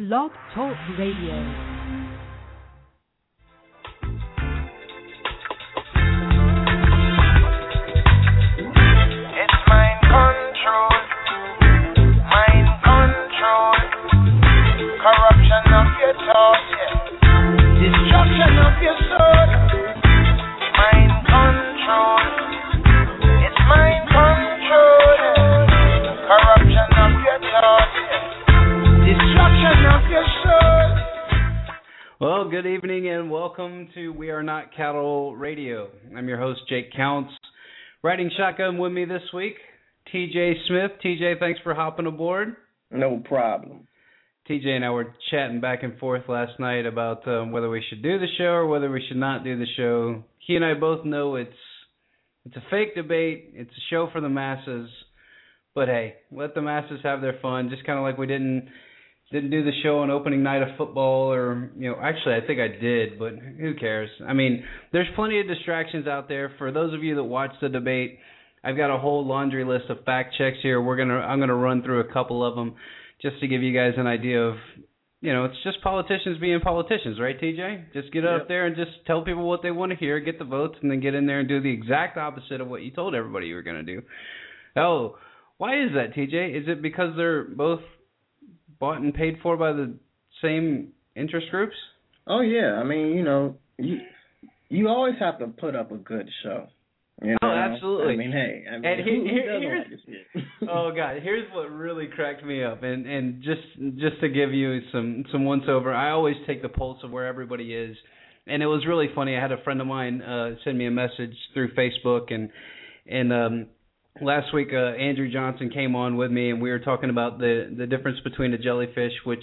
Blog Talk Radio. Good evening and welcome to We Are Not Cattle Radio. I'm your host, Jake Counts. Riding shotgun with me this week, TJ Smith. TJ, thanks for hopping aboard. No problem. TJ and I were chatting back and forth last night about um, whether we should do the show or whether we should not do the show. He and I both know it's it's a fake debate. It's a show for the masses. But hey, let the masses have their fun. Just kind of like we didn't didn't do the show on opening night of football or you know actually I think I did, but who cares? I mean, there's plenty of distractions out there. For those of you that watch the debate, I've got a whole laundry list of fact checks here. We're gonna I'm gonna run through a couple of them just to give you guys an idea of you know, it's just politicians being politicians, right, TJ? Just get up Yep. there and just tell people what they want to hear, get the votes, and then get in there and do the exact opposite of what you told everybody you were going to do. Oh, why is that, TJ? Is it because they're both bought and paid for by the same interest groups? Oh yeah, I mean, you know, you you always have to put up a good show. You know? Oh, absolutely. I mean, hey, I mean, And he- here- here's- like to see it? oh god here's what really cracked me up and and just just to give you some some once over i always take the pulse of where everybody is and it was really funny i had a friend of mine uh send me a message through facebook and and um last week uh andrew johnson came on with me and we were talking about the the difference between a jellyfish which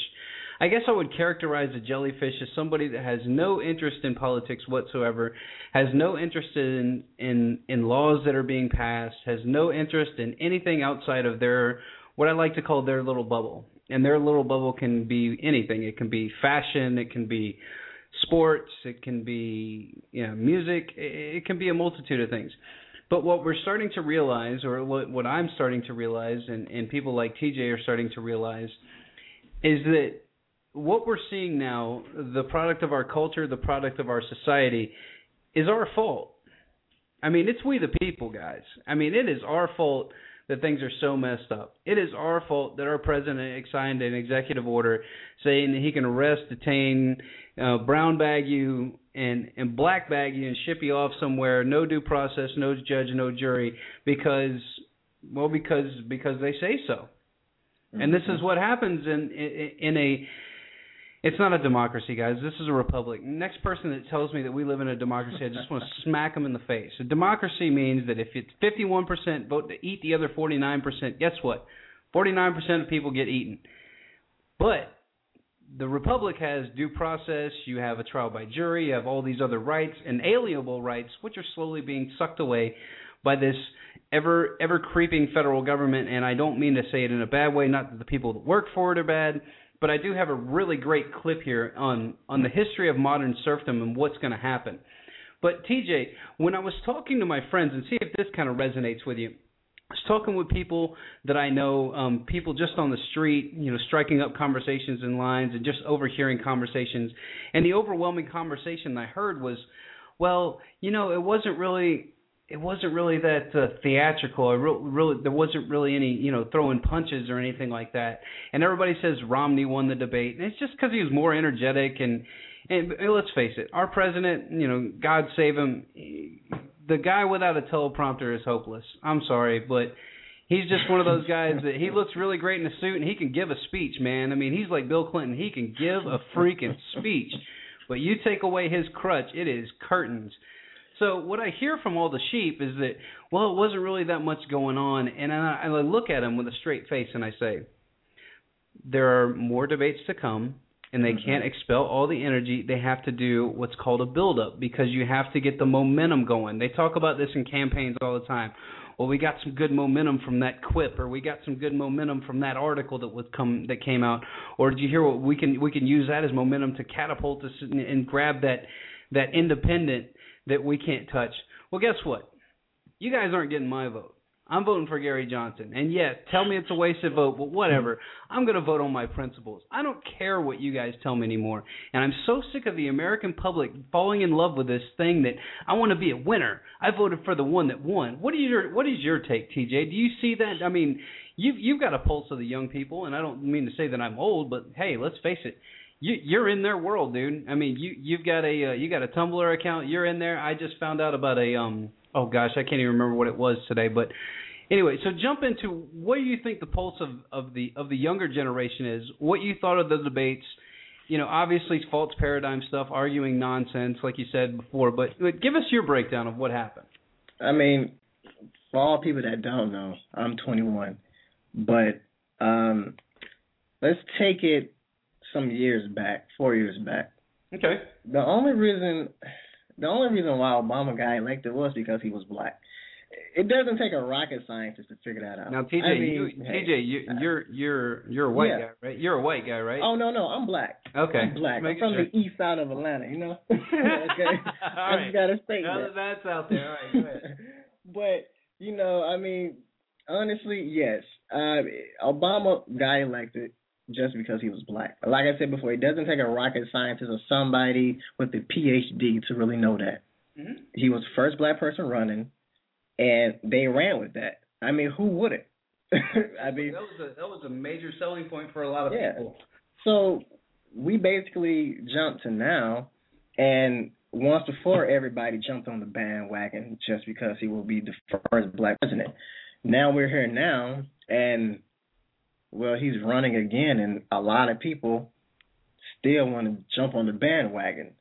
I guess I would characterize a jellyfish as somebody that has no interest in politics whatsoever, has no interest in in in laws that are being passed, has no interest in anything outside of their what I like to call their little bubble. And their little bubble can be anything. It can be fashion, it can be sports, it can be you know music, it, it can be a multitude of things. But what we're starting to realize, or what, I'm starting to realize, and, and people like TJ are starting to realize, is that what we're seeing now, the product of our culture, the product of our society, is our fault. I mean, it's we the people, guys. I mean, it is our fault that things are so messed up. It is our fault that our president signed an executive order saying that he can arrest, detain, uh, brown bag you, and and black bag you and ship you off somewhere, no due process, no judge, no jury, because well, because because they say so. And this is what happens in in, in a it's not a democracy, guys. This is a republic. Next person that tells me that we live in a democracy, I just want to smack them in the face. A democracy means that if it's 51% vote to eat the other 49%, guess what? 49% of people get eaten. But the republic has due process, you have a trial by jury, you have all these other rights, inalienable rights, which are slowly being sucked away by this ever ever creeping federal government. And I don't mean to say it in a bad way, not that the people that work for it are bad, but I do have a really great clip here on on the history of modern serfdom and what's going to happen. But TJ, when I was talking to my friends and see if this kind of resonates with you, I was talking with people that I know, um, people just on the street, you know, striking up conversations in lines and just overhearing conversations. And the overwhelming conversation I heard was, well, you know, it wasn't really it wasn't really that uh, theatrical. It re- really, there wasn't really any, you know, throwing punches or anything like that. And everybody says Romney won the debate, and it's just because he was more energetic. And and uh, let's face it, our president, you know, God save him, the guy without a teleprompter is hopeless. I'm sorry, but he's just one of those guys that he looks really great in a suit and he can give a speech, man. I mean, he's like Bill Clinton. He can give a freaking speech. But you take away his crutch, it is curtains. So what I hear from all the sheep is that, well, it wasn't really that much going on, and I, I look at them with a straight face and I say, there are more debates to come, and they can't mm-hmm. expel all the energy. They have to do what's called a build-up because you have to get the momentum going. They talk about this in campaigns all the time. Well, we got some good momentum from that quip, or we got some good momentum from that article that was come that came out, or did you hear what we can we can use that as momentum to catapult us and, and grab that that independent that we can't touch. Well, guess what? You guys aren't getting my vote. I'm voting for Gary Johnson. And yes, tell me it's a wasted vote, but whatever. I'm going to vote on my principles. I don't care what you guys tell me anymore. And I'm so sick of the American public falling in love with this thing that I want to be a winner. I voted for the one that won. What is your what is your take, TJ? Do you see that? I mean, you've you've got a pulse of the young people, and I don't mean to say that I'm old, but hey, let's face it. You, you're in their world, dude. I mean, you you've got a uh, you got a Tumblr account. You're in there. I just found out about a um oh gosh, I can't even remember what it was today. But anyway, so jump into what do you think the pulse of, of the of the younger generation is? What you thought of the debates? You know, obviously false paradigm stuff, arguing nonsense, like you said before. But, but give us your breakdown of what happened. I mean, for all people that don't know, I'm 21, but um, let's take it some years back, four years back. Okay. The only reason the only reason why Obama got elected was because he was black. It doesn't take a rocket scientist to figure that out. Now, TJ, I mean, you, hey, TJ, you, you're you're you're a white Yeah. guy, right? You're a white guy, right? Oh no, no, I'm black. okay. I'm black. I'm from sure. the east side of Atlanta, you know. okay. I right. just gotta state Now that. that that's out there. All right, go but you know, I mean, honestly, yes. Uh, Obama got elected just because he was black. Like I said before, it doesn't take a rocket scientist or somebody with a PhD to really know that. Mhm. He was the first black person running, and they ran with that. I mean, who wouldn't? I mean, that was a that was a major selling point for a lot of Yeah. people. so we basically jumped to now, and once before everybody jumped on the bandwagon just because he will be the first black president. Now we're here now, and well, he's running again, and a lot of people still want to jump on the bandwagon.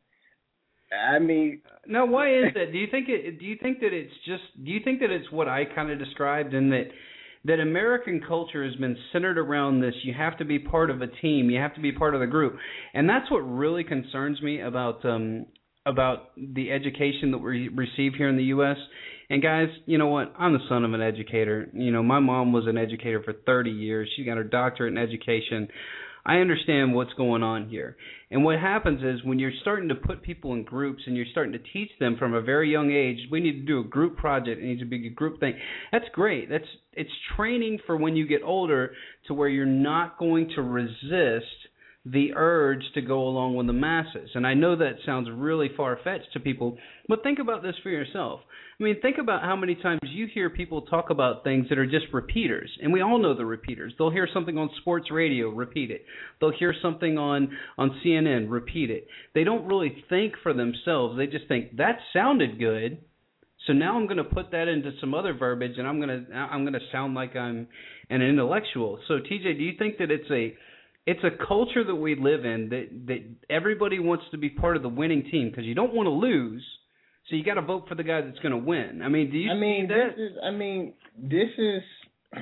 I mean, no. why is that? Do you think it? Do you think that it's just? Do you think that it's what I kind of described, in that that American culture has been centered around this? You have to be part of a team. You have to be part of the group, and that's what really concerns me about um about the education that we receive here in the U.S. And guys, you know what? I'm the son of an educator. You know, my mom was an educator for 30 years. She got her doctorate in education. I understand what's going on here. And what happens is when you're starting to put people in groups and you're starting to teach them from a very young age, we need to do a group project. It needs to be a group thing. That's great. That's it's training for when you get older to where you're not going to resist the urge to go along with the masses. And I know that sounds really far fetched to people, but think about this for yourself. I mean, think about how many times you hear people talk about things that are just repeaters, and we all know the repeaters. They'll hear something on sports radio, repeat it. They'll hear something on on CNN, repeat it. They don't really think for themselves. They just think that sounded good, so now I'm going to put that into some other verbiage, and I'm going to I'm going to sound like I'm an intellectual. So TJ, do you think that it's a it's a culture that we live in that that everybody wants to be part of the winning team because you don't want to lose, so you got to vote for the guy that's going to win. I mean, do you I mean, this is. I mean, this is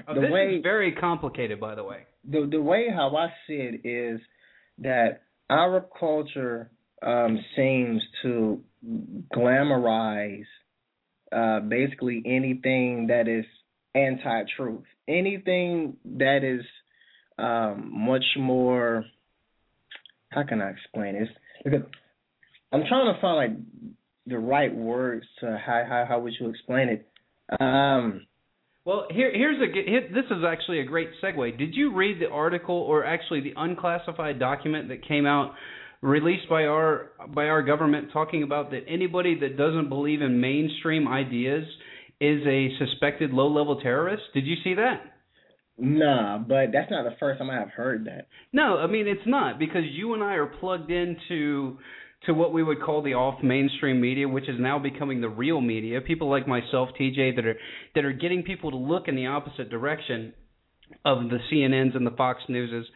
Oh, the this way is very complicated, by the way. the the way how I see it is that our culture um, seems to glamorize uh, basically anything that is anti-truth, anything that is um, much more. How can I explain this? Because I'm trying to find like the right words to how how how would you explain it. Um, Well, here here's a here, this is actually a great segue. Did you read the article or actually the unclassified document that came out released by our by our government talking about that anybody that doesn't believe in mainstream ideas is a suspected low-level terrorist? Did you see that? Nah, but that's not the first time I have heard that. No, I mean it's not because you and I are plugged into to what we would call the off mainstream media, which is now becoming the real media. People like myself, TJ, that are that are getting people to look in the opposite direction of the CNNs and the Fox Newses,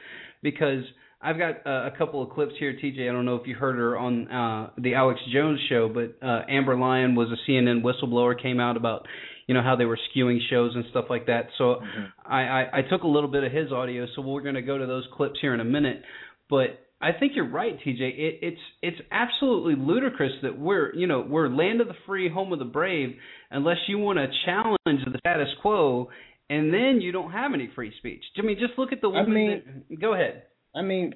because I've got uh, a couple of clips here, TJ. I don't know if you heard her on uh, the Alex Jones show, but uh, Amber Lyon was a CNN whistleblower, came out about you know how they were skewing shows and stuff like that. So I, I, I took a little bit of his audio, so we're going to go to those clips here in a minute. But I think you're right, TJ. It, it's it's absolutely ludicrous that we're you know we're land of the free, home of the brave, unless you want to challenge the status quo, and then you don't have any free speech. I mean, just look at the I woman. mean- that, go ahead. I mean,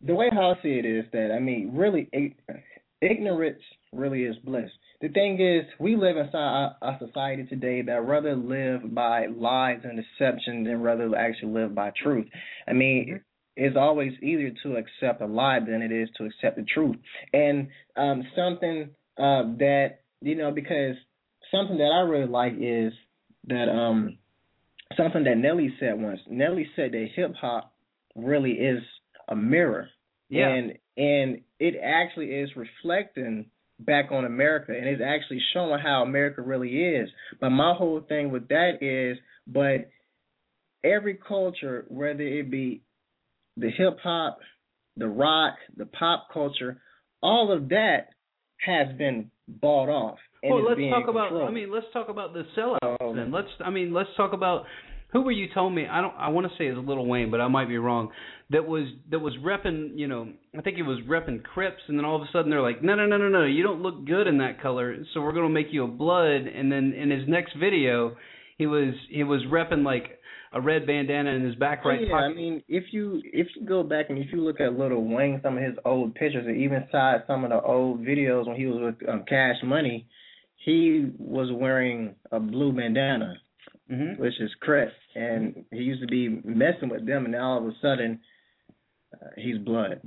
the way how I see it is that I mean, really, ignorance really is bliss. the thing is, we live inside a, a society today that rather live by lies and deception than rather actually live by truth. I mean, mm-hmm. it's always easier to accept a lie than it is to accept the truth. And um, something uh, that you know, because something that I really like is that um, something that Nelly said once. Nelly said that hip hop really is a mirror. Yeah. And and it actually is reflecting back on America and it's actually showing how America really is. But my whole thing with that is but every culture, whether it be the hip hop, the rock, the pop culture, all of that has been bought off. well, let's talk about. I mean, let's talk about the sellouts. Um, then let's. I mean, let's talk about who were you telling me? I don't. I want to say it's Lil Wayne, but I might be wrong. That was that was repping. You know, I think it was repping Crips, and then all of a sudden they're like, no, no, no, no, no, you don't look good in that color, so we're gonna make you a blood. And then in his next video, he was he was repping like a red bandana in his back right yeah, pocket. I mean, if you if you go back and if you look at Lil Wayne, some of his old pictures, and even inside some of the old videos when he was with um, Cash Money, he was wearing a blue bandana, mm-hmm. which is Crips, and he used to be messing with them, and now all of a sudden, uh, he's blood.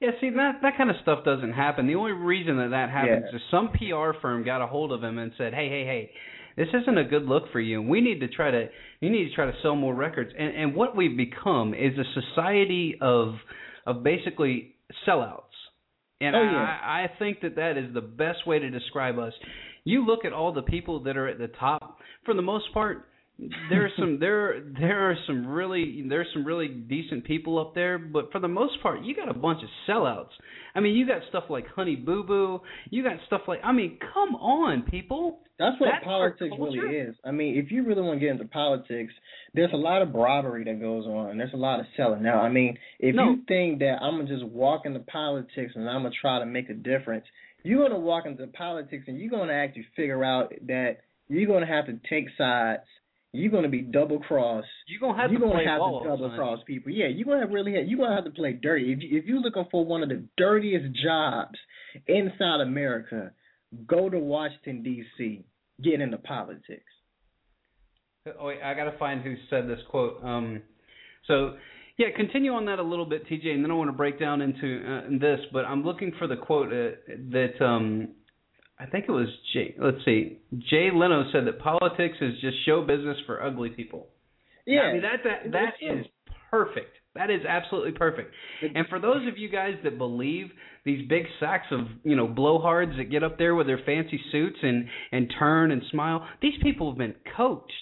Yeah, see that that kind of stuff doesn't happen. The only reason that that happens yeah. is some PR firm got a hold of him and said, "Hey, hey, hey, this isn't a good look for you. We need to try to you need to try to sell more records. And and what we've become is a society of of basically sellouts. And oh, yeah. I, I think that that is the best way to describe us. You look at all the people that are at the top. For the most part, there's some there there are some really there's some really decent people up there, but for the most part, you got a bunch of sellouts. I mean, you got stuff like Honey Boo Boo. You got stuff like I mean, come on, people. That's what That's politics really is. I mean, if you really want to get into politics, there's a lot of bribery that goes on, and there's a lot of selling. Now, I mean, if no. you think that I'm gonna just walk into politics and I'm gonna try to make a difference, you're gonna walk into politics and you're gonna actually figure out that you're gonna have to take sides you're gonna be double crossed. You're gonna have you're to gonna have ball, to double cross people. Yeah, you're gonna have really have, you're gonna have to play dirty. If you, if you're looking for one of the dirtiest jobs inside America, go to Washington D.C. Get into politics. Oh, wait, I gotta find who said this quote. Um, so yeah, continue on that a little bit, TJ, and then I want to break down into uh, this. But I'm looking for the quote uh, that um, I think it was Jay. Let's see. Jay Leno said that politics is just show business for ugly people. Yeah, I mean that that that is perfect. That is absolutely perfect. And for those of you guys that believe these big sacks of you know blowhards that get up there with their fancy suits and and turn and smile, these people have been coached.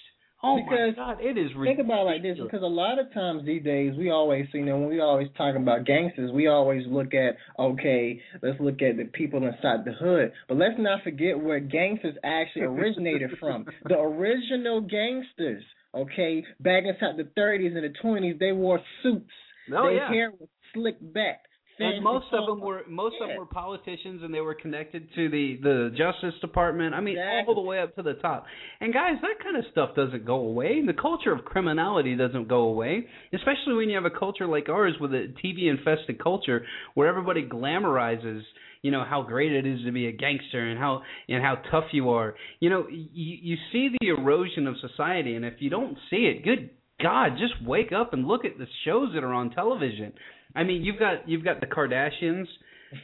Oh because my God, it is ridiculous. Think about it like this, because a lot of times these days we always, you know, when we always talk about gangsters, we always look at, okay, let's look at the people inside the hood, but let's not forget where gangsters actually originated from. The original gangsters, okay, back inside the 30s and the 20s, they wore suits. Oh, Their yeah. hair was slicked back. And most of them were most of them were politicians, and they were connected to the the Justice Department. I mean, Exactly. all the way up to the top. And guys, that kind of stuff doesn't go away. The culture of criminality doesn't go away, especially when you have a culture like ours with a TV infested culture where everybody glamorizes you know how great it is to be a gangster and how and how tough you are. You know, you, you see the erosion of society, and if you don't see it, good God, just wake up and look at the shows that are on television. I mean, you've got you've got the Kardashians,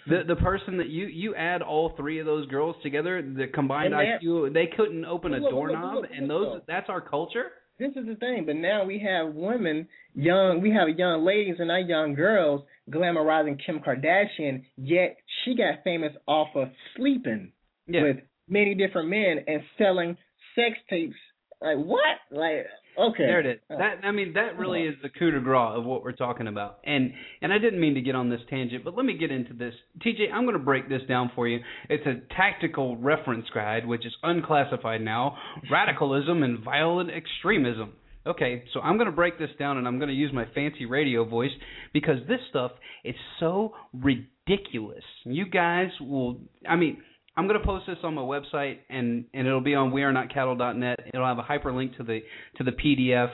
the the person that you you add all three of those girls together, the combined IQ, they couldn't open a Look, look, look, doorknob, look, and those look. that's our culture. This is the thing, but now we have women, young, we have young ladies and our young girls glamorizing Kim Kardashian. Yet she got famous off of sleeping Yeah. with many different men and selling sex tapes. Like what? Like okay, There it is. Uh, That I mean, that really is the coup de grace of what we're talking about. And and I didn't mean to get on this tangent, but let me get into this. TJ, I'm going to break this down for you. It's a tactical reference guide, which is unclassified now. Radicalism and violent extremism. Okay, so I'm going to break this down, and I'm going to use my fancy radio voice because this stuff is so ridiculous. You guys will. I mean. I'm going to post this on my website, and and it'll be on wearenotcattle.net. It'll have a hyperlink to the to the PDF,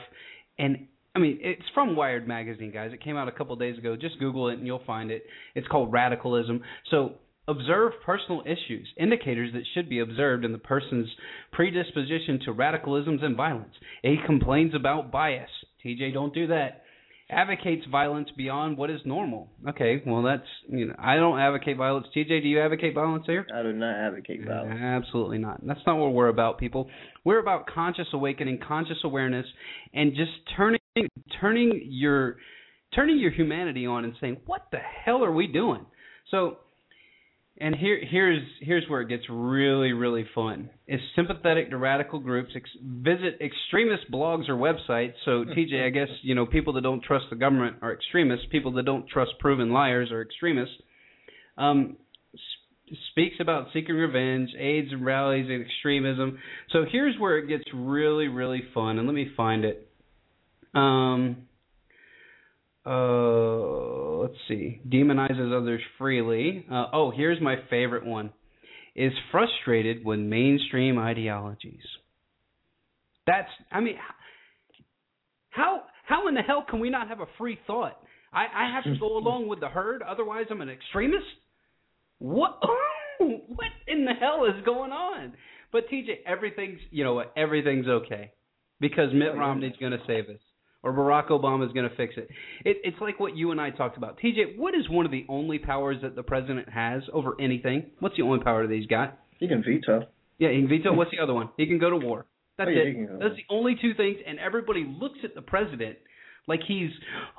and I mean it's from Wired magazine, guys. It came out a couple days ago. Just Google it, and you'll find it. It's called Radicalism. So observe personal issues, indicators that should be observed in the person's predisposition to radicalisms and violence. A complains about bias. TJ, don't do that. Advocates violence beyond what is normal. Okay, well that's you know I don't advocate violence. TJ, do you advocate violence here? I do not advocate uh, violence. Absolutely not. That's not what we're about, people. We're about conscious awakening, conscious awareness, and just turning turning your turning your humanity on and saying, "What the hell are we doing?" So and here here's here's where it gets really really fun. Is sympathetic to radical groups. Ex- visit extremist blogs or websites. So TJ, I guess you know people that don't trust the government are extremists. People that don't trust proven liars are extremists. Um, sp- speaks about seeking revenge, aids and rallies and extremism. So here's where it gets really really fun. And let me find it. Um, uh, let's see. Demonizes others freely. Uh, oh, here's my favorite one. Is frustrated with mainstream ideologies. That's. I mean, how how in the hell can we not have a free thought? I, I have to go along with the herd, otherwise I'm an extremist. What? what in the hell is going on? But TJ, everything's you know what? Everything's okay because Mitt Romney's going to save us or Barack Obama is going to fix it. it. It's like what you and I talked about. TJ, what is one of the only powers that the president has over anything? What's the only power that he's got? He can veto. Yeah, he can veto. What's the other one? He can go to war. That's Oh, yeah, it. he can go. That's the only two things, and everybody looks at the president like he's,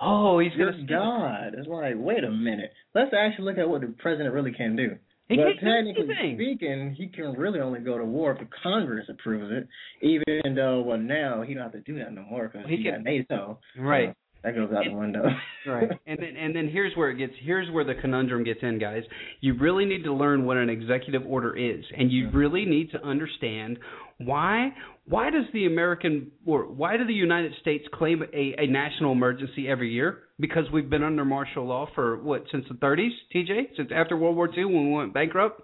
oh, he's to God. It's like, wait a minute. Let's actually look at what the president really can do. He well, technically speaking, he can really only go to war if Congress approves it. Even though, well, now he don't have to do that no more because He he, got NATO. Right. Uh, That goes out the window. Right. And then and then here's where it gets here's where the conundrum gets in, guys. You really need to learn what an executive order is and you really need to understand why why does the American or why do the United States claim a, a national emergency every year? Because we've been under martial law for what since the 30s, TJ? Since after World War II when we went bankrupt?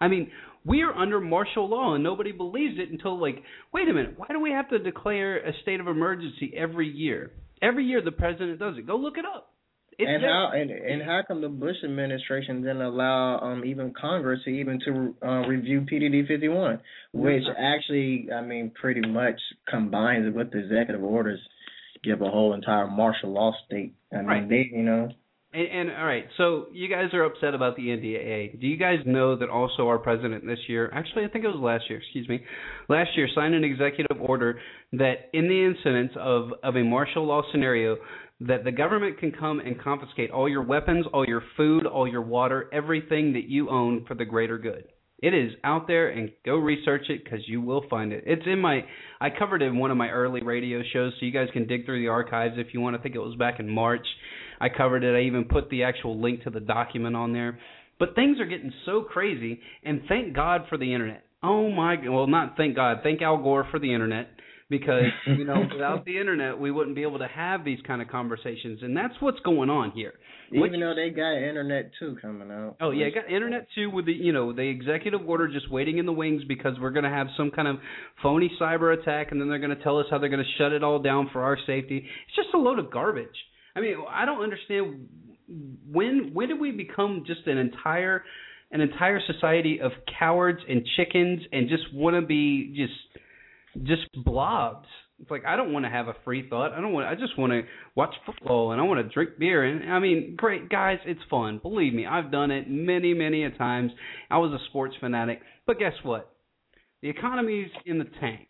I mean, we are under martial law and nobody believes it until like, wait a minute, why do we have to declare a state of emergency every year? Every year the president does it. Go look it up. It's and there. how and and how come the Bush administration didn't allow um even Congress to even to uh, review PDD 51, which actually I mean pretty much combines with the executive orders, give a whole entire martial law state. I mean Right. they you know And, and all right, so you guys are upset about the NDAA. Do you guys know that also our president this year, actually I think it was last year, excuse me, last year signed an executive order that in the incidence of of a martial law scenario that the government can come and confiscate all your weapons, all your food, all your water, everything that you own for the greater good. It is out there and go research it because you will find it. It's in my, I covered it in one of my early radio shows, so you guys can dig through the archives if you want. I think it was back in March. I covered it. I even put the actual link to the document on there. But things are getting so crazy, and thank God for the internet. Oh my, God. well, not thank God, thank Al Gore for the internet because you know without the internet we wouldn't be able to have these kind of conversations, and that's what's going on here. What even though they got internet too coming out. Oh yeah, got internet too with the you know the executive order just waiting in the wings because we're going to have some kind of phony cyber attack and then they're going to tell us how they're going to shut it all down for our safety. It's just a load of garbage. I mean, I don't understand when when did we become just an entire an entire society of cowards and chickens and just want to be just just blobs. It's like I don't want to have a free thought. I don't want. I just want to watch football and I want to drink beer. And I mean, great guys, it's fun. Believe me, I've done it many, many a times. I was a sports fanatic, but guess what? The economy's in the tank,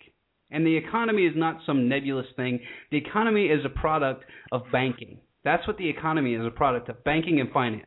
and the economy is not some nebulous thing. The economy is a product of banking. That's what the economy is a product of banking and finance.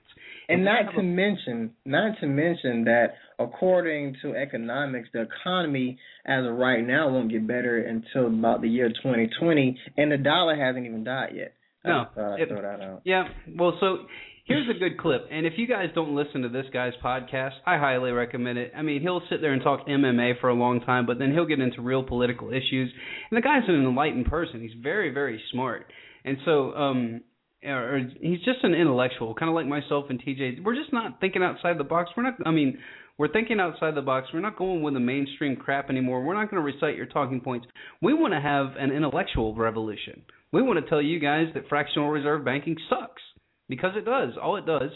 And If not to a- mention, not to mention that according to economics, the economy as of right now won't get better until about the year 2020, and the dollar hasn't even died yet. I No, it- throw that out. Yeah, well, so here's a good clip. And if you guys don't listen to this guy's podcast, I highly recommend it. I mean, he'll sit there and talk MMA for a long time, but then he'll get into real political issues. And the guy's an enlightened person. He's very, very smart. And so, um, or he's just an intellectual, kind of like myself and TJ. We're just not thinking outside the box. We're not. I mean, we're thinking outside the box. We're not going with the mainstream crap anymore. We're not going to recite your talking points. We want to have an intellectual revolution. We want to tell you guys that fractional reserve banking sucks because it does. All it does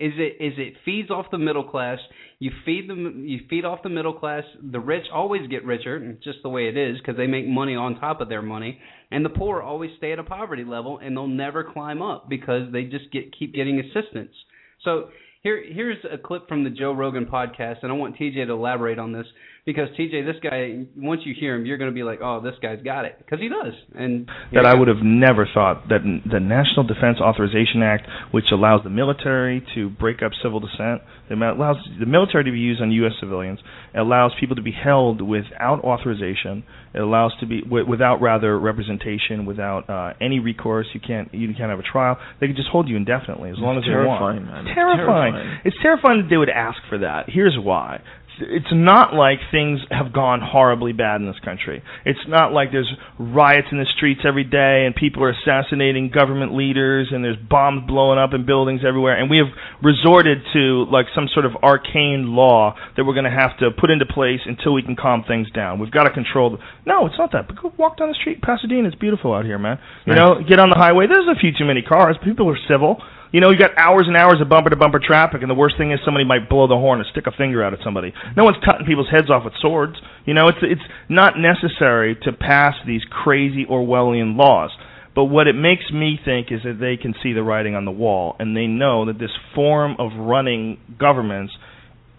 is it is it feeds off the middle class. You feed them you feed off the middle class. The rich always get richer, it's just the way it is because they make money on top of their money, and the poor always stay at a poverty level and they'll never climb up because they just get keep getting assistance. So here here's a clip from the Joe Rogan podcast, and I want TJ to elaborate on this because TJ, this guy, once you hear him, you're going to be like, oh, this guy's got it because he does. And that I would have never thought that the National Defense Authorization Act, which allows the military to break up civil dissent, it allows the military to be used on U.S. civilians, allows people to be held without authorization, it allows to be without rather representation, without uh, any recourse. You can't you can't have a trial. They can just hold you indefinitely as long it's as they terrifying, want. Man. Terrifying. terrifying. It's terrifying that they would ask for that. Here's why it's not like things have gone horribly bad in this country. It's not like there's riots in the streets every day and people are assassinating government leaders and there's bombs blowing up in buildings everywhere and we have resorted to like some sort of arcane law that we're going to have to put into place until we can calm things down. We've got to control the No, it's not that. But go walk down the street, Pasadena, it's beautiful out here, man. You know, get on the highway. There's a few too many cars. People are civil. You know, you got hours and hours of bumper to bumper traffic, and the worst thing is somebody might blow the horn or stick a finger out at somebody. No one's cutting people's heads off with swords. You know, it's it's not necessary to pass these crazy Orwellian laws. But what it makes me think is that they can see the writing on the wall, and they know that this form of running governments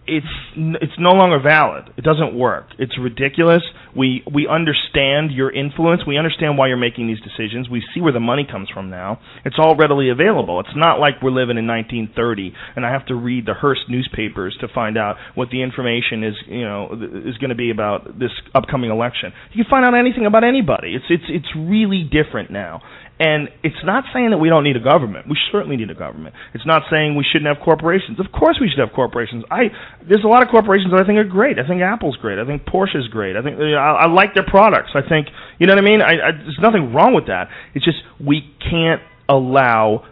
it's it's no longer valid. It doesn't work. It's ridiculous. We we understand your influence. We understand why you're making these decisions. We see where the money comes from now. It's all readily available. It's not like we're living in 1930 and I have to read the Hearst newspapers to find out what the information is, you know, is going to be about this upcoming election. You can find out anything about anybody. It's it's it's really different now. And it's not saying that we don't need a government. We certainly need a government. It's not saying we shouldn't have corporations. Of course we should have corporations. I there's a lot of corporations that I think are great. I think Apple's great. I think Porsche's great. I think I, I like their products. I think you know what I mean. I, I, there's nothing wrong with that. It's just we can't allow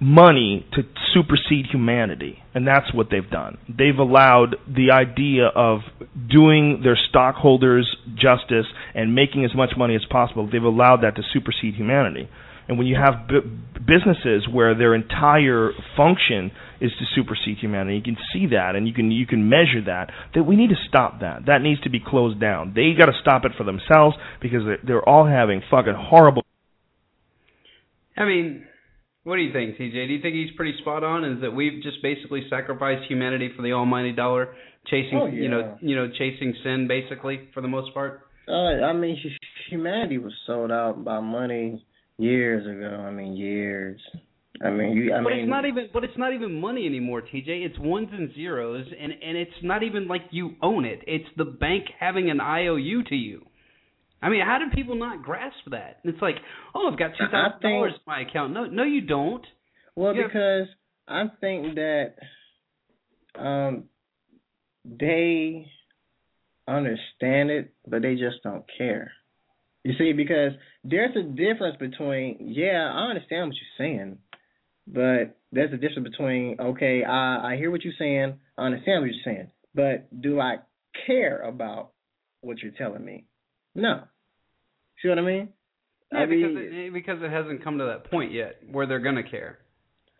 money to supersede humanity, and that's what they've done. They've allowed the idea of doing their stockholders justice and making as much money as possible. They've allowed that to supersede humanity. And when you have b- businesses where their entire function is to supersede humanity, you can see that and you can you can measure that. That we need to stop that. That needs to be closed down. They got to stop it for themselves because they're, they're all having fucking horrible. I mean, what do you think, TJ? Do you think he's pretty spot on? Is that we've just basically sacrificed humanity for the almighty dollar, chasing Oh, yeah. you know you know chasing sin basically for the most part? Uh, I mean, humanity was sold out by money years ago. I mean, years. I mean, you. I but mean, it's not even but it's not even money anymore, TJ. It's ones and zeros, and and it's not even like you own it. It's the bank having an IOU to you. I mean, how do people not grasp that? It's like, oh, I've got two thousand dollars in my account. No, no, you don't. Well, Yeah. because I think that um they understand it, but they just don't care. You see, because there's a difference between yeah, I understand what you're saying, but there's a difference between okay, I I hear what you're saying, I understand what you're saying, but do I care about what you're telling me? No. See what I mean? Yeah, I because mean- it, because it hasn't come to that point yet where they're gonna care.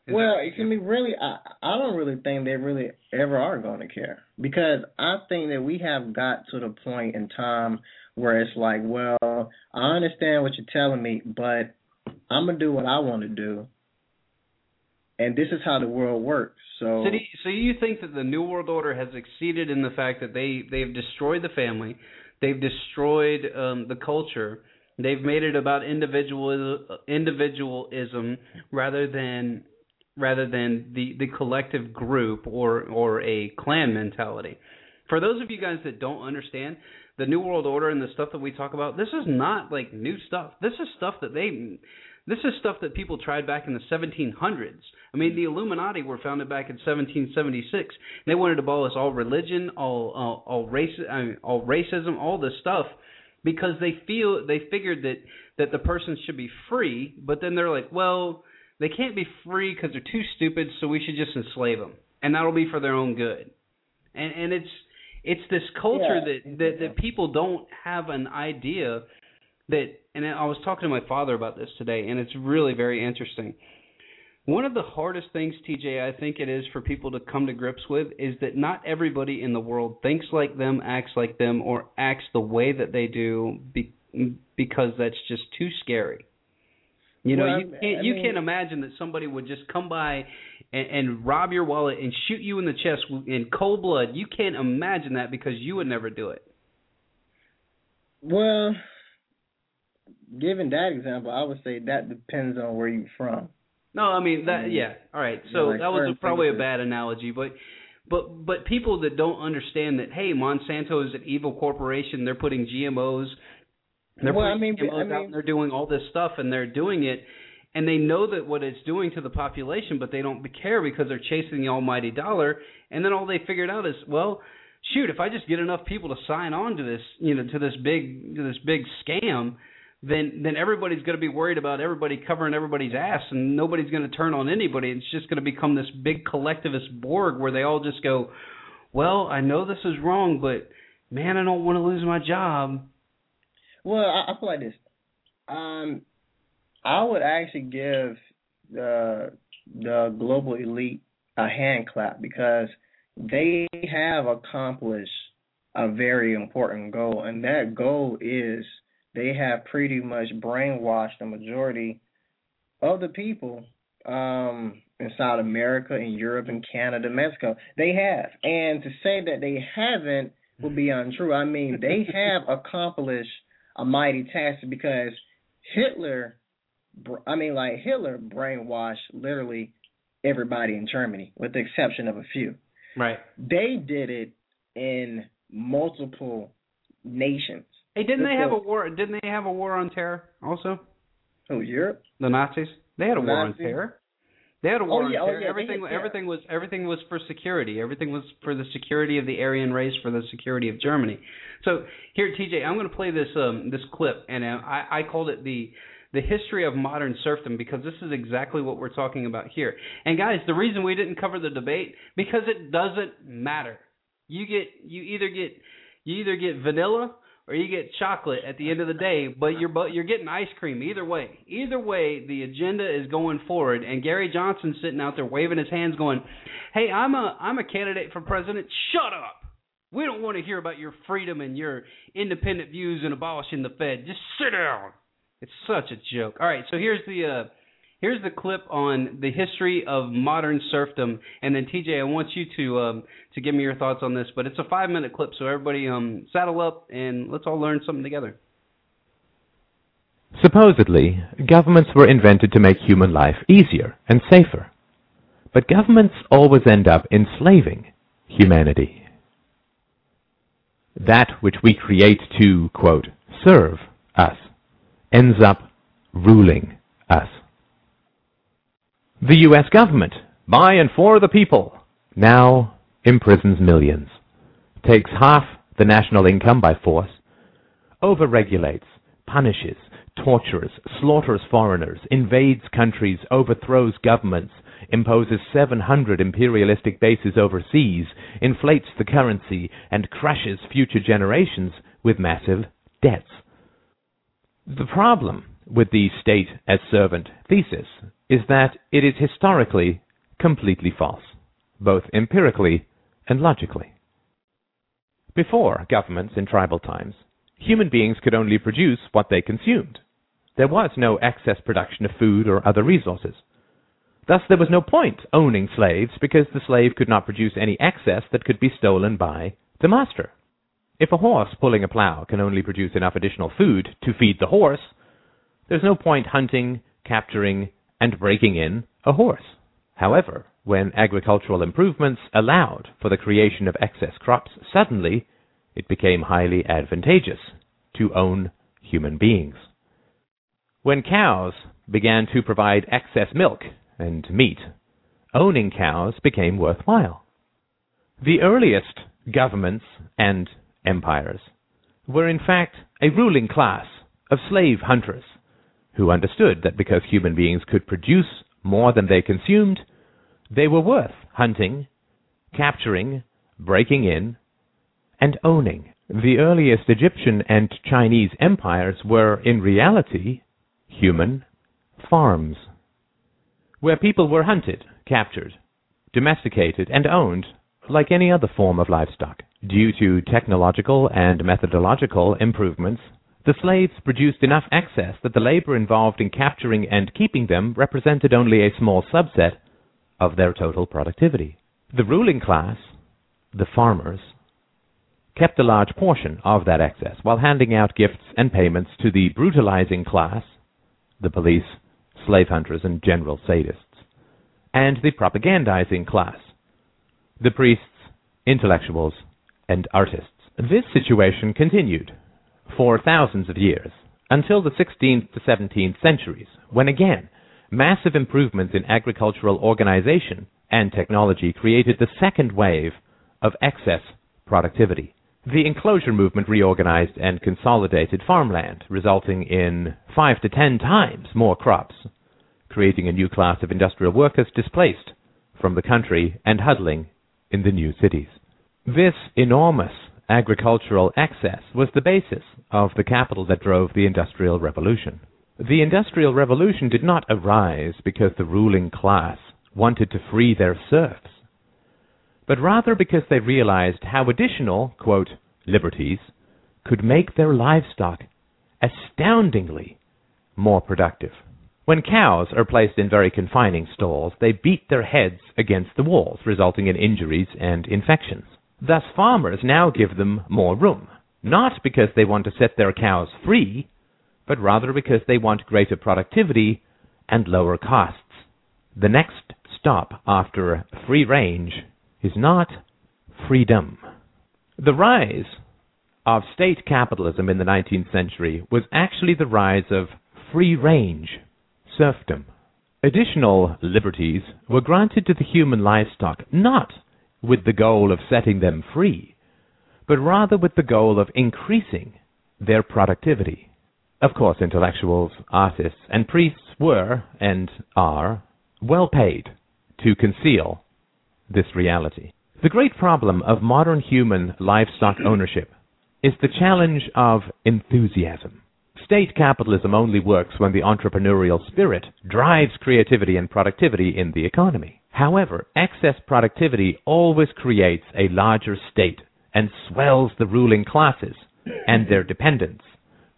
Is well, that- it can be really. I I don't really think they really ever are going to care because I think that we have got to the point in time where it's like, well, I understand what you're telling me, but I'm gonna do what I want to do, and this is how the world works. So, So, do you, so you think that the New World Order has succeeded in the fact that they they've destroyed the family, they've destroyed um, the culture, they've made it about individual individualism rather than rather than the the collective group or or a clan mentality. For those of you guys that don't understand the New World Order and the stuff that we talk about, this is not like new stuff. This is stuff that they this is stuff that people tried back in the 1700s. I mean, the Illuminati were founded back in 1776. They wanted to abolish all religion, all all, all race, I mean, all racism, all this stuff, because they feel they figured that that the person should be free. But then they're like, well, they can't be free because they're too stupid, so we should just enslave them, and that'll be for their own good. And and it's it's this culture Yeah. that, that that people don't have an idea that and I was talking to my father about this today and it's really very interesting. One of the hardest things, TJ, I think it is for people to come to grips with is that not everybody in the world thinks like them, acts like them, or acts the way that they do be, because that's just too scary. You know, Well, you can't you mean- can't imagine that somebody would just come by and, and rob your wallet and shoot you in the chest in cold blood. You can't imagine that because you would never do it. Well, given that example, I would say that depends on where you're from. No, I mean that. Mm. Yeah, all right. So like that was a, probably a bad analogy, but but but people that don't understand that, hey, Monsanto is an evil corporation. They're putting GMOs. They're Well, I mean, GMOs I out mean- and they're doing all this stuff, and they're doing it, and they know that what it's doing to the population, but they don't care because they're chasing the almighty dollar. And then all they figured out is, well, shoot, if I just get enough people to sign on to this, you know, to this big to this big scam, then then everybody's going to be worried about everybody covering everybody's ass, and nobody's going to turn on anybody. It's just going to become this big collectivist Borg where they all just go, "Well, I know this is wrong, but man, I don't want to lose my job." Well, I, I feel like this. Um, I would actually give the the global elite a hand clap because they have accomplished a very important goal, and that goal is they have pretty much brainwashed the majority of the people um, in South America, in Europe, in Canada, Mexico. They have, and to say that they haven't would be untrue. I mean, they have accomplished a mighty task because Hitler, I mean, like Hitler brainwashed literally everybody in Germany, with the exception of a few. Right. They did it in multiple nations. Hey, didn't they have a war? Didn't they have a war on terror also? Oh, Europe? The Nazis. They had a war on terror. They had a war Oh, on yeah, oh, yeah, everything, terror. everything was everything was for security. Everything was for the security of the Aryan race, for the security of Germany. So here, TJ, I'm going to play this um this clip, and uh, I, I called it the the history of modern serfdom because this is exactly what we're talking about here. And guys, the reason we didn't cover the debate because it doesn't matter. You get you either get you either get vanilla or you get chocolate at the end of the day, but you're but you're getting ice cream either way. Either way, the agenda is going forward, and Gary Johnson's sitting out there waving his hands, going, "Hey, I'm a I'm a candidate for president. Shut up. We don't want to hear about your freedom and your independent views and abolishing the Fed. Just sit down." It's such a joke. All right, so here's the uh, here's the clip on the history of modern serfdom, and then TJ, I want you to um, to give me your thoughts on this. But it's a five minute clip, so everybody um, saddle up and let's all learn something together. Supposedly, governments were invented to make human life easier and safer. But governments always end up enslaving humanity. That which we create to, quote, serve us ends up ruling us. The U.S. government, by and for the people, now imprisons millions, takes half the national income by force, overregulates, punishes, tortures, slaughters foreigners, invades countries, overthrows governments, imposes 700 imperialistic bases overseas, inflates the currency, and crushes future generations with massive debts. The problem with the state as servant thesis is that it is historically completely false, both empirically and logically. Before governments in tribal times, human beings could only produce what they consumed. There was no excess production of food or other resources. Thus, there was no point owning slaves because the slave could not produce any excess that could be stolen by the master. If a horse pulling a plow can only produce enough additional food to feed the horse, there's no point hunting, capturing, and breaking in a horse. However, when agricultural improvements allowed for the creation of excess crops, suddenly it became highly advantageous to own human beings. When cows began to provide excess milk and meat, owning cows became worthwhile. The earliest governments and empires were in fact a ruling class of slave hunters who understood that because human beings could produce more than they consumed, they were worth hunting, capturing, breaking in, and owning. The earliest Egyptian and Chinese empires were in reality human farms. where people were hunted, captured, domesticated, and owned like any other form of livestock. Due to technological and methodological improvements, the slaves produced enough excess that the labor involved in capturing and keeping them represented only a small subset of their total productivity. The ruling class, the farmers, kept a large portion of that excess while handing out gifts and payments to the brutalizing class, the police, slave hunters, and general sadists, and the propagandizing class, the priests, intellectuals, and artists. This situation continued for thousands of years until the 16th to 17th centuries, when again massive improvements in agricultural organization and technology created the second wave of excess productivity. The enclosure movement reorganized and consolidated farmland, resulting in five to ten times more crops, creating a new class of industrial workers displaced from the country and huddling in the new cities. This enormous agricultural excess was the basis of the capital that drove the Industrial Revolution. The Industrial Revolution did not arise because the ruling class wanted to free their serfs, but rather because they realized how additional, liberties could make their livestock astoundingly more productive. When cows are placed in very confining stalls, they beat their heads against the walls, resulting in injuries and infections. Thus, farmers now give them more room, not because they want to set their cows free, but rather because they want greater productivity and lower costs. The next stop after free range is not freedom. The rise of state capitalism in the 19th century was actually the rise of free range serfdom. Additional liberties were granted to the human livestock not with the goal of setting them free, but rather with the goal of increasing their productivity. Of course, intellectuals, artists, and priests were, and are, well paid to conceal this reality. The great problem of modern human livestock ownership is the challenge of enthusiasm. State capitalism only works when the entrepreneurial spirit drives creativity and productivity in the economy. However, excess productivity always creates a larger state and swells the ruling classes and their dependents,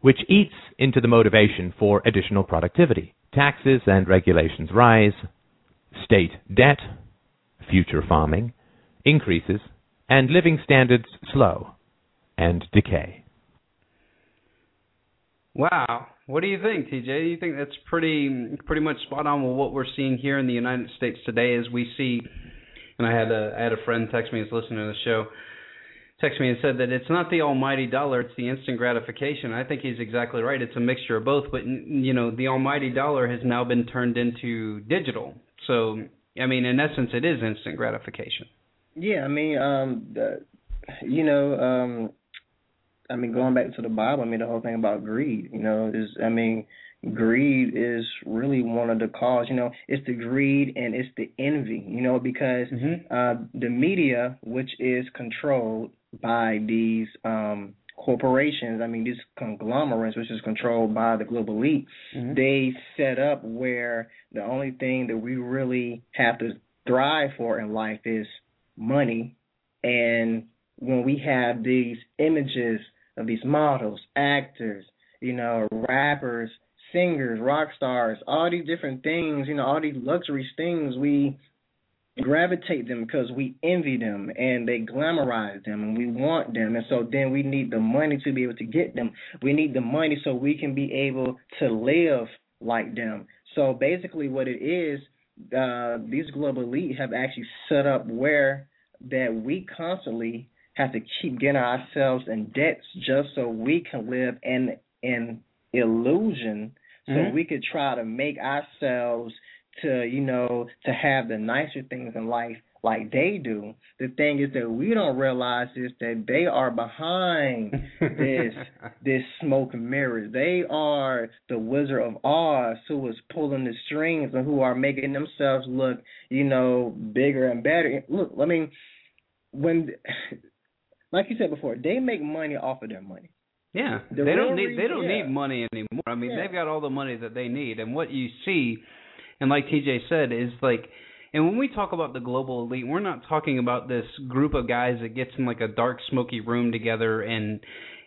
which eats into the motivation for additional productivity. Taxes and regulations rise, state debt, future farming increases, and living standards slow and decay. Wow. What do you think, TJ? Do you think that's pretty pretty much spot on with what we're seeing here in the United States today as we see and I had a I had a friend text me who's listening to the show text me and said that it's not the almighty dollar, it's the instant gratification. I think he's exactly right. It's a mixture of both, but you know, the almighty dollar has now been turned into digital. So, I mean, in essence it is instant gratification. Yeah, I mean, um, the, you know, um, I mean, going back to the Bible, I mean, the whole thing about greed, you know, is, I mean, greed is really one of the cause. You know, it's the greed and it's the envy. You know, because mm-hmm. uh, the media, which is controlled by these um, corporations, I mean, these conglomerates, which is controlled by the global elite, mm-hmm. they set up where the only thing that we really have to thrive for in life is money. And when we have these images of these models, actors, you know, rappers, singers, rock stars, all these different things, you know, all these luxury things, we gravitate them because we envy them and they glamorize them and we want them. And so then we need the money to be able to get them. We need the money so we can be able to live like them. So basically what it is uh these global elite have actually set up where that we constantly have to keep getting ourselves in debts just so we can live in an illusion so mm-hmm. we could try to make ourselves to you know to have the nicer things in life like they do. The thing is that we don't realize is that they are behind this this smoke and mirrors. They are the Wizard of Oz who is pulling the strings and who are making themselves look, you know, bigger and better. Look, I mean, when like you said before, they make money off of their money. Yeah, The they don't need they don't reason- need money anymore. I mean, Yeah. they've got all the money that they need, and what you see and like TJ said, is like. And when we talk about the global elite, we're not talking about this group of guys that gets in like a dark, smoky room together and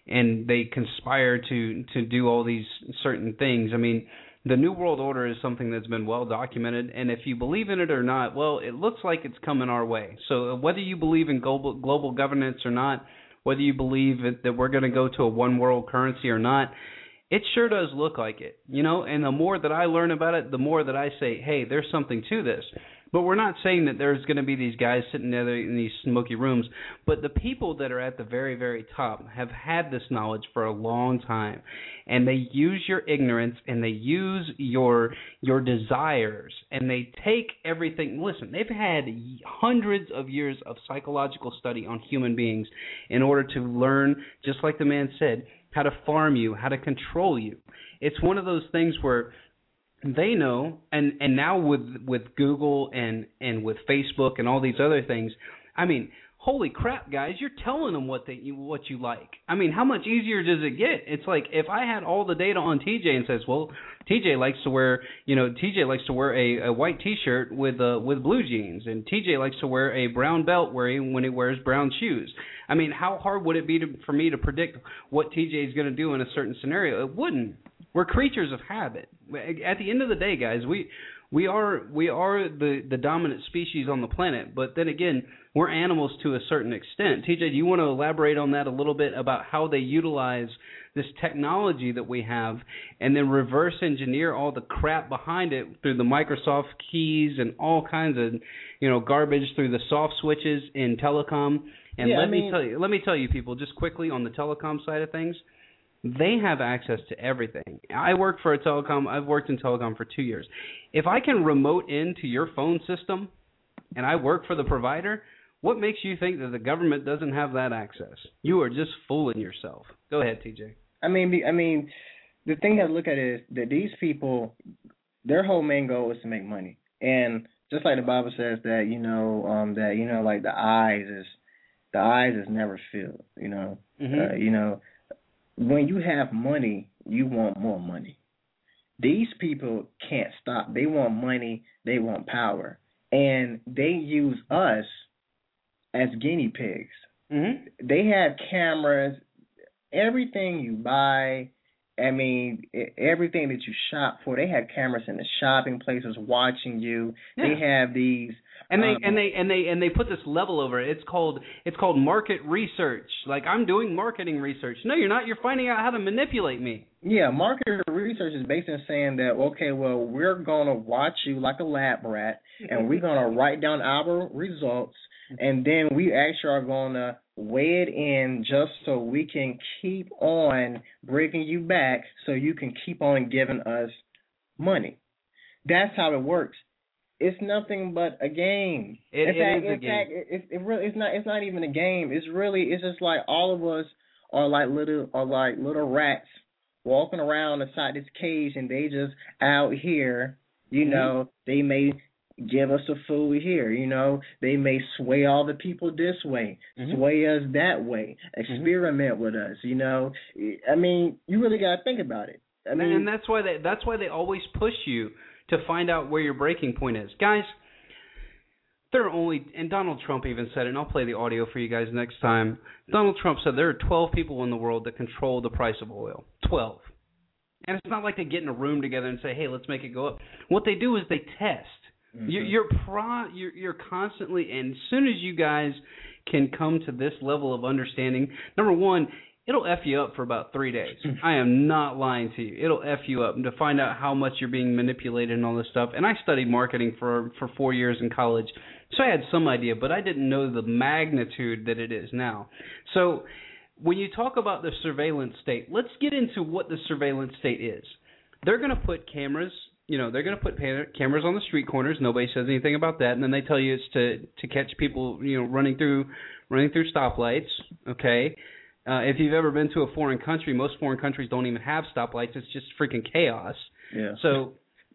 and they conspire to to do all these certain things. I mean, the new world order is something that's been well documented and if you believe in it or not well it looks like it's coming our way. So uh, whether you believe in global global governance or not whether you believe that, that we're going to go to a one world currency or not it sure does look like it you know? And the more that i learn about it the more that i say hey there's something to this but we're not saying that there's going to be these guys sitting there in these smoky rooms. But the people that are at the very, very top have had this knowledge for a long time, and they use your ignorance and they use your your desires and they take everything. Listen, they've had hundreds of years of psychological study on human beings in order to learn, just like the man said, how to farm you, how to control you. It's one of those things where they know and and now with with Google and and with Facebook and all these other things I mean holy crap guys you're telling them what they what you like. I mean how much easier does it get? It's like if I had all the data on TJ and says well TJ likes to wear you know TJ likes to wear a, a white t-shirt with uh with blue jeans and TJ likes to wear a brown belt he, when he wears brown shoes. I mean how hard would it be to, for me to predict what TJ is going to do in a certain scenario? It wouldn't we're creatures of habit. At the end of the day, guys, we we are we are the the dominant species on the planet. But then again, we're animals to a certain extent. TJ, do you want to elaborate on that a little bit about how they utilize this technology that we have, and then reverse engineer all the crap behind it through the Microsoft keys and all kinds of you know garbage through the soft switches in telecom. And Yeah, let I me tell you, let me tell you, people, just quickly on the telecom side of things they have access to everything. I work for a telecom. I've worked in telecom for two years. If I can remote into your phone system, and I work for the provider, what makes you think that the government doesn't have that access? You are just fooling yourself. Go ahead, TJ. I mean, I mean, the thing to look at is that these people, their whole main goal is to make money, and just like the Bible says that you know, um, that you know, like the eyes is, the eyes is never filled. You know, Mm-hmm. uh, you know, when you have money, you want more money. These people can't stop. They want money. They want power, and they use us as guinea pigs mm-hmm. they have cameras. Everything you buy, I mean, everything that you shop for, they have cameras in the shopping places watching you. They have these. And they um, and they and they and they put this level over it. It's called it's called market research. Like I'm doing marketing research. No, you're not. You're finding out how to manipulate me. Yeah, market research is based on saying that okay, well, we're gonna watch you like a lab rat, and we're gonna write down our results, and then we actually are gonna weigh it in just so we can keep on bringing you back, so you can keep on giving us money. That's how it works. It's nothing but a game. It- in it fact, is a in fact, it, it, it really it's not it's not even a game. It's really it's just like all of us are like little are like little rats walking around inside this cage and they just out here, you Mhm. know, they may give us a food here, you know, they may sway all the people this way, Mhm. sway us that way, experiment with us, you know. I mean, you really got to think about it. I mean, and that's why they that's why they always push you to find out where your breaking point is, guys. There are only and Donald Trump even said it. And I'll play the audio for you guys next time. Donald Trump said there are 12 people in the world that control the price of oil. 12. And it's not like they get in a room together and say, "Hey, let's make it go up." What they do is they test. Mm-hmm. You're you're, pro, you're you're constantly, and as soon as you guys can come to this level of understanding, number one, it'll f you up for about three days. I am not lying to you. It'll f you up, and to find out how much you're being manipulated and all this stuff. And I studied marketing for for four years in college, so I had some idea, but I didn't know the magnitude that it is now. So when you talk about the surveillance state, let's get into what the surveillance state is. They're going to put cameras, you know, they're going to put cameras on the street corners. Nobody says anything about that, and then they tell you it's to to catch people, you know, running through running through stoplights. Okay. Uh, if you've ever been to a foreign country, most foreign countries don't even have stoplights. It's just freaking chaos. yeah. So,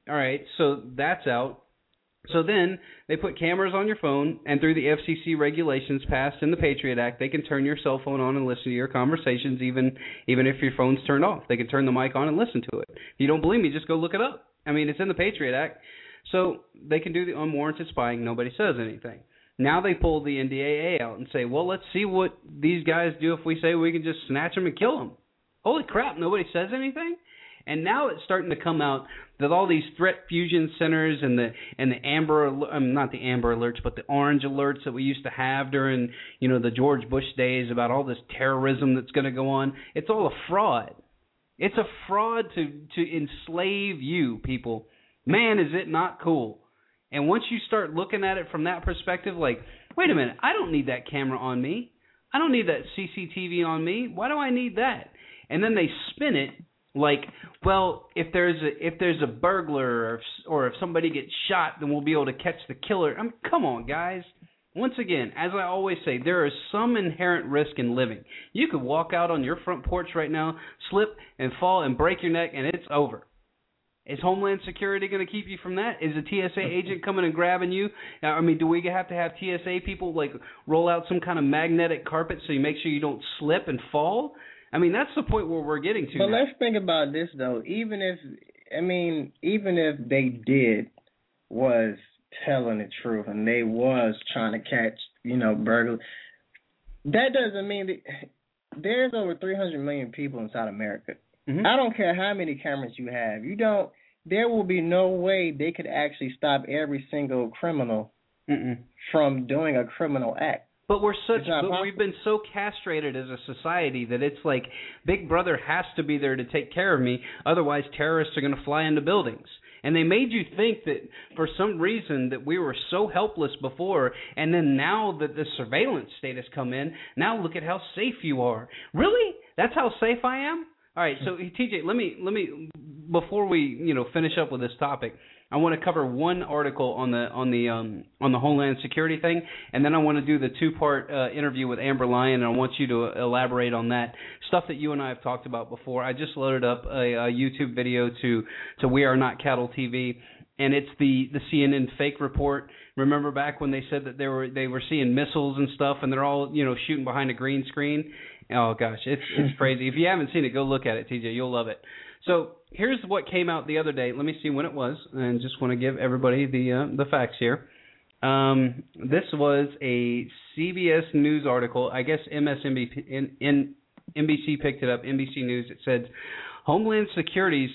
all right, so that's out. So then they put cameras on your phone, and through the FCC regulations passed in the Patriot Act, they can turn your cell phone on and listen to your conversations, even even if your phone's turned off. They can turn the mic on and listen to it. If you don't believe me, just go look it up. I mean, it's in the Patriot Act. So they can do the unwarranted spying. Nobody says anything. Now they pull the NDAA out and say, well, let's see what these guys do if we say we can just snatch them and kill them. Holy crap! Nobody says anything. And now it's starting to come out that all these threat fusion centers and the and the amber um, not the amber alerts but the orange alerts that we used to have during you know the George Bush days about all this terrorism that's going to go on it's all a fraud it's a fraud to to enslave you people man is it not cool and once you start looking at it from that perspective like wait a minute I don't need that camera on me. I don't need that CCTV on me. Why do I need that? And then they spin it like well if there's a if there's a burglar or if, or if somebody gets shot then we'll be able to catch the killer. I mean come on guys. Once again as i always say there is some inherent risk in living. You could walk out on your front porch right now slip and fall and break your neck and it's over is Homeland Security going to keep you from that? Is a TSA agent coming and grabbing you? I mean, do we have to have TSA people like roll out some kind of magnetic carpet so you make sure you don't slip and fall? I mean, that's the point where we're getting to. But now. let's think about this though. Even if I mean, even if they did was telling the truth and they was trying to catch, you know, burglars, that doesn't mean that there's over 300 million people inside America. Mhm. I don't care how many cameras you have. You don't. There will be no way they could actually stop every single criminal Mm-mm. from doing a criminal act. But we're such, but possible. we've been so castrated as a society that it's like Big Brother has to be there to take care of me, otherwise terrorists are going to fly into buildings. And they made you think that for some reason that we were so helpless before, and then now that the surveillance state has come in, now look at how safe you are. Really? That's how safe I am? All right, so TJ, let me let me before we you know finish up with this topic, I want to cover one article on the on the um, on the Homeland Security thing, and then I want to do the two part uh, interview with Amber Lyon, and I want you to elaborate on that stuff that you and I have talked about before. I just loaded up a, a YouTube video to to We Are Not Cattle TV, and it's the the CNN fake report. Remember back when they said that they were they were seeing missiles and stuff, and they're all you know shooting behind a green screen. Oh gosh, it's it's crazy. If you haven't seen it, go look at it, TJ. You'll love it. So here's what came out the other day. Let me see when it was, and just want to give everybody the uh, the facts here. Um, this was a CBS News article. I guess MSNBC in, in NBC picked it up. NBC News. It said Homeland Security's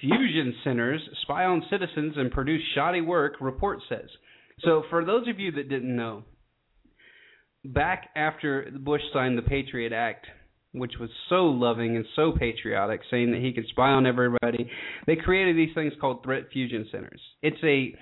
fusion centers spy on citizens and produce shoddy work. Report says. So for those of you that didn't know, back after Bush signed the Patriot Act, which was so loving and so patriotic, saying that he could spy on everybody, they created these things called threat fusion centers. It's a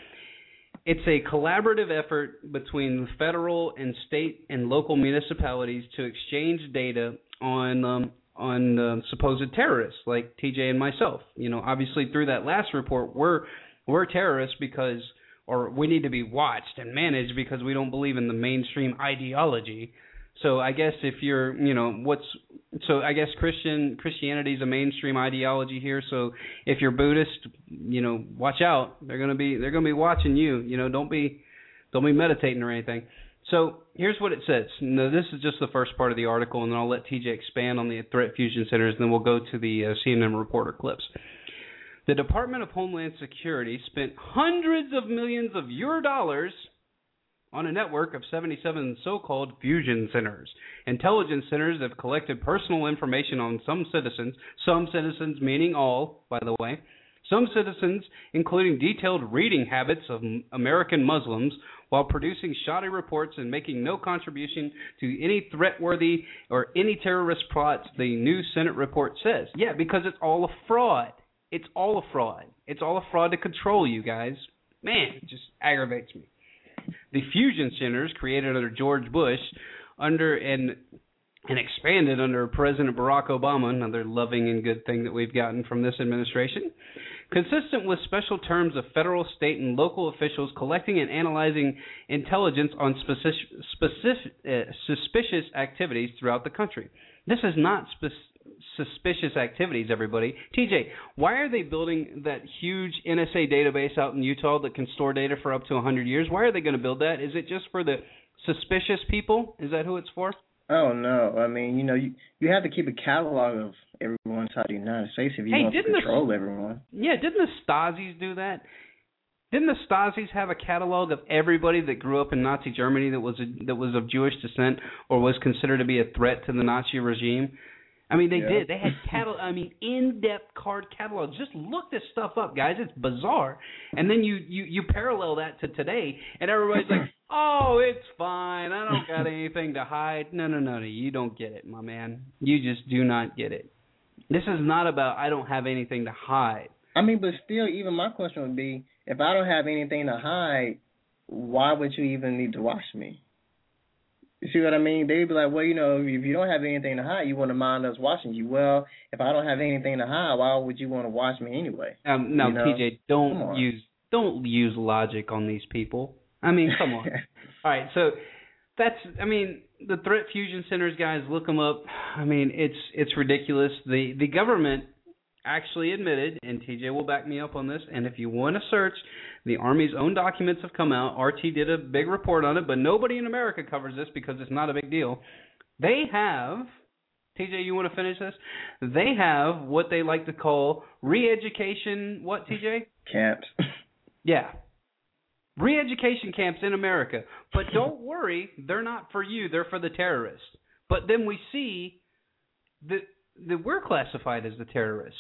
it's a collaborative effort between the federal and state and local municipalities to exchange data on um, on um, supposed terrorists like TJ and myself. You know, obviously through that last report, we're we're terrorists because or we need to be watched and managed because we don't believe in the mainstream ideology. So I guess if you're, you know, what's so I guess Christian Christianity is a mainstream ideology here. So if you're Buddhist, you know, watch out. They're gonna be they're gonna be watching you. You know, don't be don't be meditating or anything. So here's what it says. Now, this is just the first part of the article, and then I'll let TJ expand on the threat fusion centers, and then we'll go to the uh, CNN reporter clips. The Department of Homeland Security spent hundreds of millions of your dollars on a network of 77 so-called fusion centers. Intelligence centers have collected personal information on some citizens, some citizens meaning all, by the way, some citizens, including detailed reading habits of American Muslims, while producing shoddy reports and making no contribution to any threat-worthy or any terrorist plots, the new Senate report says. Yeah, because it's all a fraud. It's all a fraud. It's all a fraud to control you guys. Man, it just aggravates me. The fusion centers created under George Bush under and and expanded under President Barack Obama, another loving and good thing that we've gotten from this administration, consistent with special terms of federal, state, and local officials collecting and analyzing intelligence on specific, specific, uh, suspicious activities throughout the country. This is not spe- suspicious activities, everybody. TJ, why are they building that huge NSA database out in Utah that can store data for up to 100 years? Why are they going to build that? Is it just for the suspicious people? Is that who it's for? Oh no! I mean, you know, you you have to keep a catalog of everyone inside the United States if you Hey, want to didn't the- control everyone. Yeah, didn't the Stasi's do that? Didn't the Stasi's have a catalog of everybody that grew up in Nazi Germany that was a, that was of Jewish descent or was considered to be a threat to the Nazi regime? I mean, they Yeah. did. They had catalog. I mean, in-depth card catalogs. Just look this stuff up, guys. It's bizarre. And then you you you parallel that to today, and everybody's like, "Oh, it's fine. I don't got anything to hide." No, no, no, no. You don't get it, my man. You just do not get it. This is not about I don't have anything to hide. I mean, but still, even my question would be, if I don't have anything to hide, why would you even need to watch me? You see what I mean? They'd be like, well, you know, if you don't have anything to hide, you wouldn't mind us watching you. Well, if I don't have anything to hide, why would you want to watch me anyway? Um, no, You know? TJ, don't use don't use logic on these people. I mean, come on. All right, so that's I mean the threat fusion centers guys look them up. I mean it's it's ridiculous. The the government actually admitted, and TJ will back me up on this. And if you want to search, the Army's own documents have come out. RT did a big report on it, but nobody in America covers this because it's not a big deal. They have. TJ, you want to finish this? They have what they like to call re-education. What, TJ? Camps. Yeah. Re-education camps in America. But don't worry, they're not for you, they're for the terrorists. But then we see that that we're classified as the terrorists.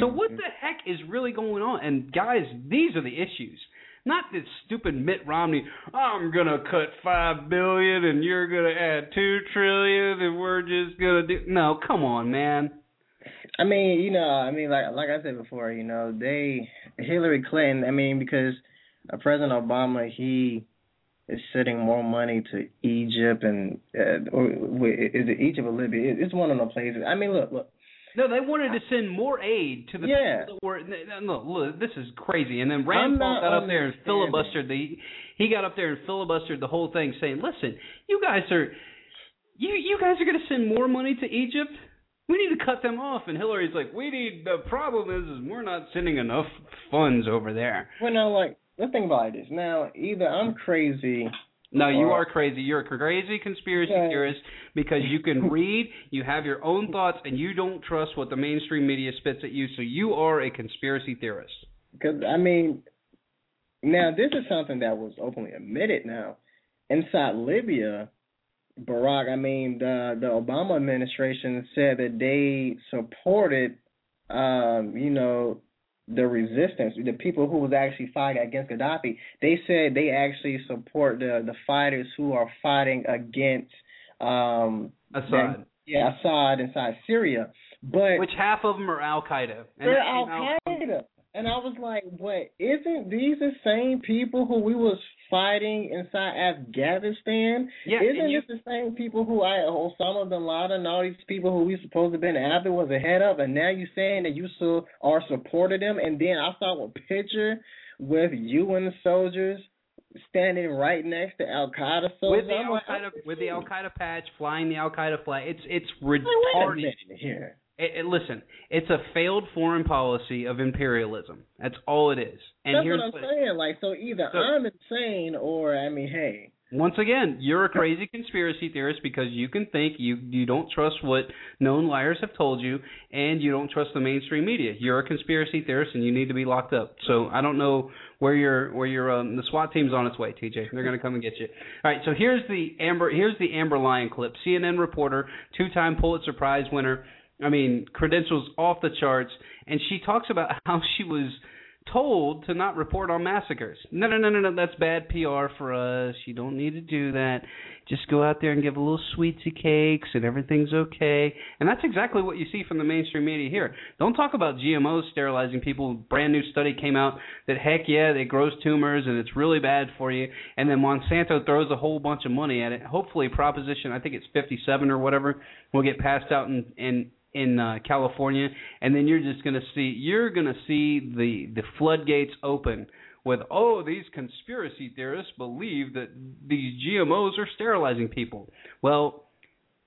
So what the heck is really going on? And guys, these are the issues. Not this stupid Mitt Romney, I'm gonna cut five billion and you're gonna add two trillion and we're just gonna do no, come on, man. I mean, you know, I mean, like like I said before, you know, they Hillary Clinton. I mean, because uh, President Obama, he is sending more money to Egypt and uh, or is it Egypt or Libya? It's one of the places. I mean, look, look. No, they wanted to send more aid to the Yeah. people that were. No, look, this is crazy. And then Rand Paul got up there and filibustered the. He got up there and filibustered the whole thing, saying, "Listen, you guys are, you you guys are going to send more money to Egypt. We need to cut them off." And Hillary's like, "We need. The problem is, is we're not sending enough funds over there." Well, now, like, let's think about this. Now, either I'm crazy. No, you Or- are crazy. You're a crazy conspiracy Yeah. theorist because you can read, you have your own thoughts, and you don't trust what the mainstream media spits at you. So you are a conspiracy theorist. Because I mean, now this is something that was openly admitted. Now, inside Libya, Barack, I mean, the the Obama administration said that they supported, um, you know, the resistance, the people who was actually fighting against Gaddafi. They said they actually support the the fighters who are fighting against, um, Assad. yeah, Assad inside Syria. But Which half of them are Al Qaeda. They're Al came out from- Qaeda. And I was like, what? Isn't these the same people who we was fighting inside Afghanistan? Yeah, Isn't you, this the same people who I Osama bin Laden and all these people who we supposed to have been after was ahead of, and now you saying that you still are supporting them? And then I saw a picture with you and the soldiers standing right next to Al Qaeda soldiers. with the Al Qaeda with the Al Qaeda patch, flying the Al Qaeda flag. It's it's retarded. here. It, it- listen, it's a failed foreign policy of imperialism. That's all it is. And That's here's what I'm saying. Like, so either So- I'm insane or I mean, hey. Once again, you're a crazy conspiracy theorist because you can think you you don't trust what known liars have told you, and you don't trust the mainstream media. You're a conspiracy theorist, and you need to be locked up. So I don't know where your where your um, the SWAT team's on its way, TJ. They're going to come and get you. All right. So here's the Amber here's the Amber Lyon clip. CNN reporter, two-time Pulitzer Prize winner. I mean, credentials off the charts, and she talks about how she was told to not report on massacres. No, no, no, no, no. That's bad PR for us. You don't need to do that. Just go out there and give a little sweetie cakes, and everything's okay. And that's exactly what you see from the mainstream media here. Don't talk about GMOs sterilizing people. Brand new study came out that heck yeah, they grows tumors and it's really bad for you. And then Monsanto throws a whole bunch of money at it. Hopefully, Proposition I think it's 57 or whatever will get passed out and in in uh, California, and then you're just going to see you're going to see the the floodgates open with oh these conspiracy theorists believe that these GMOs are sterilizing people. Well,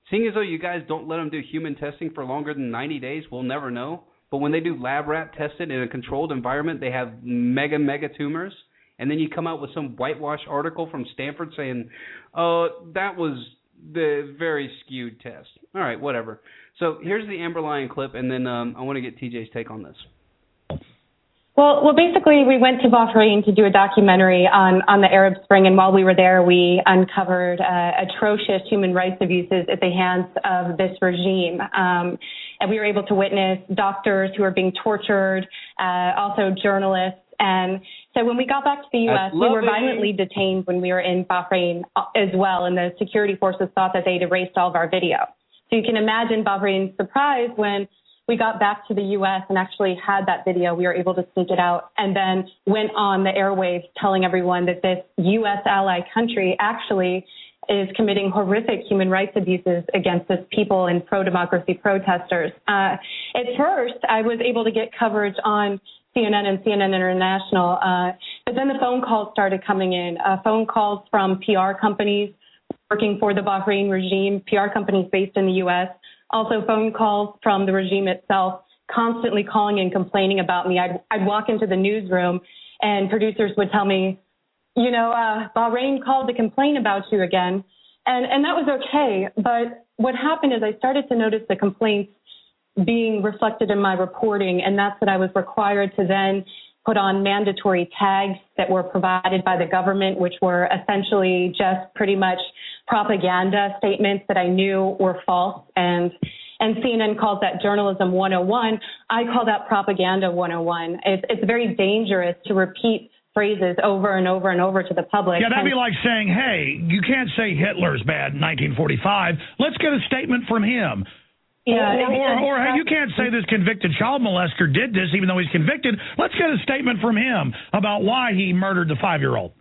seeing as though you guys don't let them do human testing for longer than 90 days, we'll never know. But when they do lab rat tested in a controlled environment, they have mega mega tumors. And then you come out with some whitewash article from Stanford saying, "Oh, that was the very skewed test." All right, whatever. So here's the Amber Lyon clip, and then um, I want to get TJ's take on this. Well, well, basically, we went to Bahrain to do a documentary on on the Arab Spring, and while we were there, we uncovered uh, atrocious human rights abuses at the hands of this regime. Um, and we were able to witness doctors who are being tortured, uh, also journalists. And so when we got back to the U.S., we were violently detained when we were in Bahrain uh, as well, and the security forces thought that they'd erased all of our video. So you can imagine Bahrain's surprise when we got back to the U.S. and actually had that video. We were able to sneak it out and then went on the airwaves telling everyone that this U.S. ally country actually is committing horrific human rights abuses against its people and pro-democracy protesters. Uh, at first, I was able to get coverage on CNN and CNN International, uh, but then the phone calls started coming in. Uh, phone calls from PR companies working for the Bahrain regime, PR companies based in the U.S., also phone calls from the regime itself, constantly calling and complaining about me. I'd, I'd walk into the newsroom and producers would tell me, you know, uh, Bahrain called to complain about you again. And, and that was okay. But what happened is I started to notice the complaints being reflected in my reporting. And that's what I was required to then put on mandatory tags that were provided by the government, which were essentially just pretty much propaganda statements that I knew were false. And and CNN calls that journalism 101. I call that propaganda 101. It's, it's very dangerous to repeat phrases over and over and over to the public. Yeah, that'd be like saying, hey, you can't say Hitler's bad in 1945. Let's get a statement from him. Yeah, or, or, or, hey, you can't say this convicted child molester did this even though he's convicted. Let's get a statement from him about why he murdered the five year old.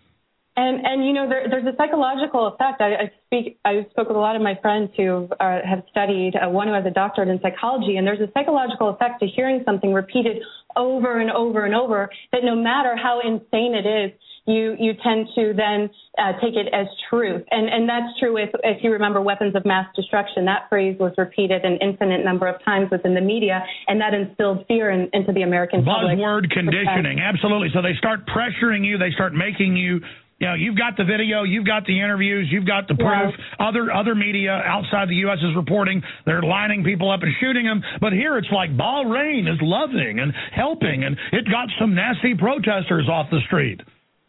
And and you know there, there's a psychological effect. I, I speak I spoke with a lot of my friends who uh, have studied uh, one who has a doctorate in psychology, and there's a psychological effect to hearing something repeated over and over and over. That no matter how insane it is, you you tend to then uh, take it as truth, and and that's true if if you remember weapons of mass destruction. That phrase was repeated an infinite number of times within the media, and that instilled fear in, into the American public. Buzzword conditioning, absolutely. So they start pressuring you, they start making you you know, you've got the video, you've got the interviews, you've got the proof. Yeah. Other other media outside the U.S. is reporting they're lining people up and shooting them. But here it's like Bahrain is loving and helping, and it got some nasty protesters off the street.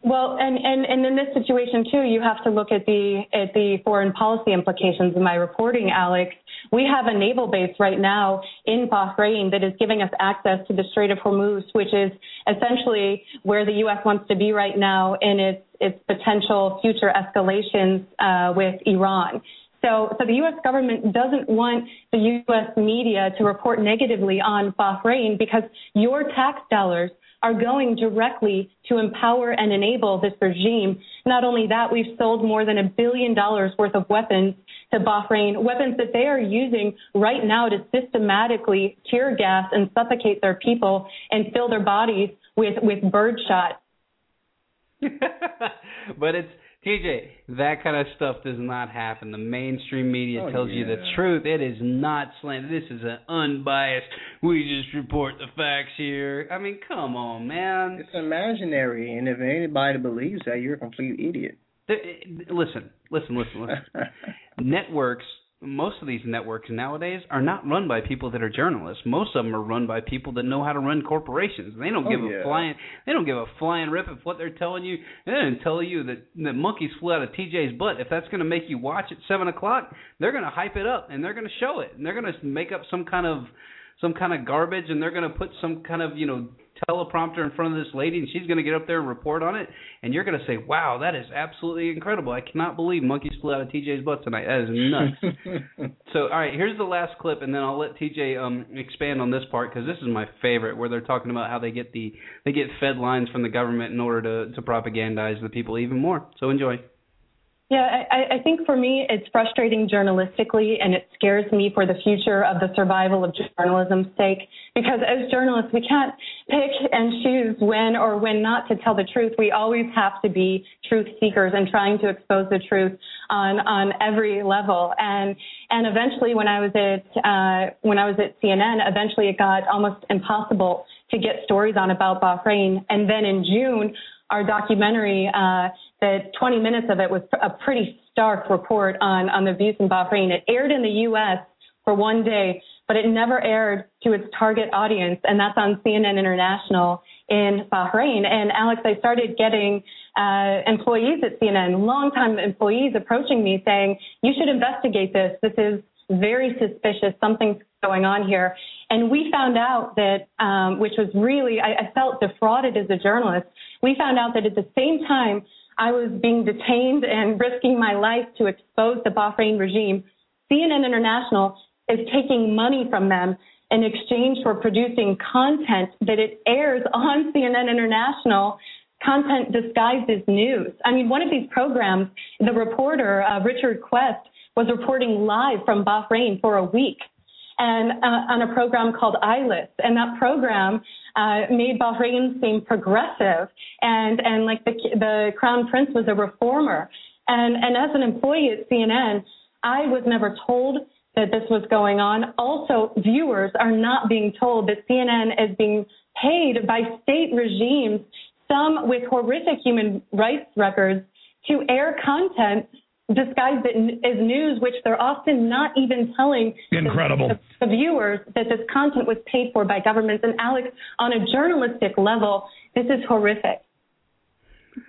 Well, and, and, and in this situation too, you have to look at the at the foreign policy implications of my reporting, Alex. We have a naval base right now in Bahrain that is giving us access to the Strait of Hormuz, which is essentially where the U.S. wants to be right now in its its potential future escalations uh, with Iran. So, so the U.S. government doesn't want the U.S. media to report negatively on Bahrain because your tax dollars are going directly to empower and enable this regime. Not only that, we've sold more than a billion dollars worth of weapons to Bahrain, weapons that they are using right now to systematically tear gas and suffocate their people and fill their bodies with, with birdshot. but it's TJ, that kind of stuff does not happen. The mainstream media oh, tells yeah. you the truth. It is not slander. This is an unbiased. We just report the facts here. I mean, come on, man. It's imaginary, and if anybody believes that, you're a complete idiot. Eh, listen, listen, listen, listen. Networks most of these networks nowadays are not run by people that are journalists. Most of them are run by people that know how to run corporations. They don't oh, give yeah. a flying they don't give a flying rip if what they're telling you. Eh, they didn't tell you that that monkeys flew out of TJ's butt. If that's going to make you watch at seven o'clock, they're going to hype it up and they're going to show it and they're going to make up some kind of some kind of garbage and they're going to put some kind of you know teleprompter in front of this lady and she's going to get up there and report on it and you're going to say wow that is absolutely incredible. I cannot believe monkeys flew out of tj's butt tonight. That is nuts. So all right here's the last clip and then i'll let tj um expand on this part because this is my favorite where they're talking about how they get the they get fed lines from the government in order to to propagandize the people even more. So enjoy yeah, I, I think for me, it's frustrating journalistically, and it scares me for the future of the survival of journalism's sake. Because as journalists, we can't pick and choose when or when not to tell the truth. We always have to be truth seekers and trying to expose the truth on on every level. And and eventually, when I was at uh, when I was at CNN, eventually it got almost impossible to get stories on about Bahrain. And then in June, our documentary. Uh, that 20 minutes of it was a pretty stark report on, on the in Bahrain. It aired in the U.S. for one day, but it never aired to its target audience, and that's on CNN International in Bahrain. And Alex, I started getting uh, employees at CNN, longtime employees, approaching me saying, "You should investigate this. This is very suspicious. Something's going on here." And we found out that, um, which was really, I, I felt defrauded as a journalist. We found out that at the same time I was being detained and risking my life to expose the Bahrain regime, CNN International is taking money from them in exchange for producing content that it airs on CNN International, content disguised as news. I mean, one of these programs, the reporter, uh, Richard Quest, was reporting live from Bahrain for a week and uh, on a program called i-List. And that program uh, made Bahrain seem progressive and, and like the, the crown prince was a reformer. And, and as an employee at CNN, I was never told that this was going on. Also, viewers are not being told that CNN is being paid by state regimes, some with horrific human rights records, to air content disguised as news, which they're often not even telling Incredible. The, the, viewers that this content was paid for by governments. And Alex, on a journalistic level, this is horrific.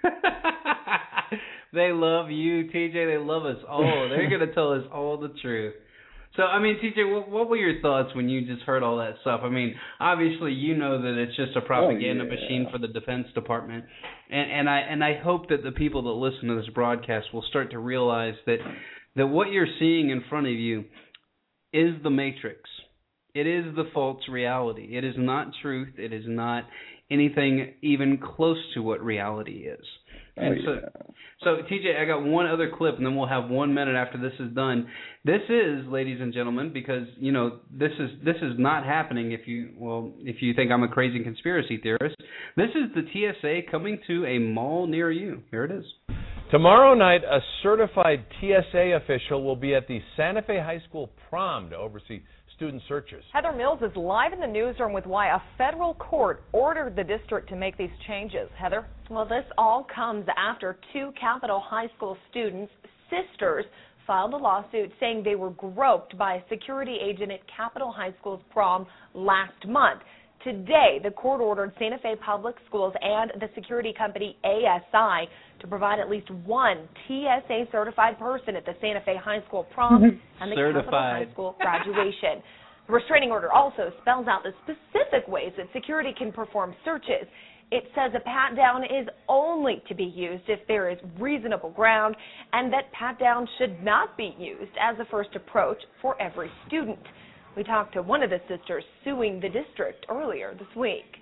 they love you, TJ. They love us all. They're going to tell us all the truth. So, I mean, TJ, what, what, were your thoughts when you just heard all that stuff? I mean, obviously, you know that it's just a oh, propaganda oh, yeah. machine for the Defense Department, and, and I and I hope that the people that listen to this broadcast will start to realize that that what you're seeing in front of you is the Matrix. It is the false reality. It is not truth. It is not anything even close to what reality is. Oh, And so, yeah. so TJ, I got one other clip, and then we'll have one minute after this is done. This is, ladies and gentlemen, because you know this is this is not happening. If you well, if you think I'm a crazy conspiracy theorist, this is the TSA coming to a mall near you. Here it is. Tomorrow night, a certified TSA official will be at the Santa Fe High School prom to oversee student searches. Heather Mills is live in the newsroom with why a federal court ordered the district to make these changes. Heather? Well, this all comes after two Capitol High School students, sisters, filed a lawsuit saying they were groped by a security agent at Capitol High School's prom last month. Today, the court ordered Santa Fe Public Schools and the security company ASI to provide at least one TSA certified person at the Santa Fe High School prom mhm. and the Certified. High School graduation. The restraining order also spells out the specific ways that security can perform searches. It says a pat down is only to be used if there is reasonable ground and that pat down should not be used as a first approach for every student. We talked to one of the sisters suing the district earlier this week.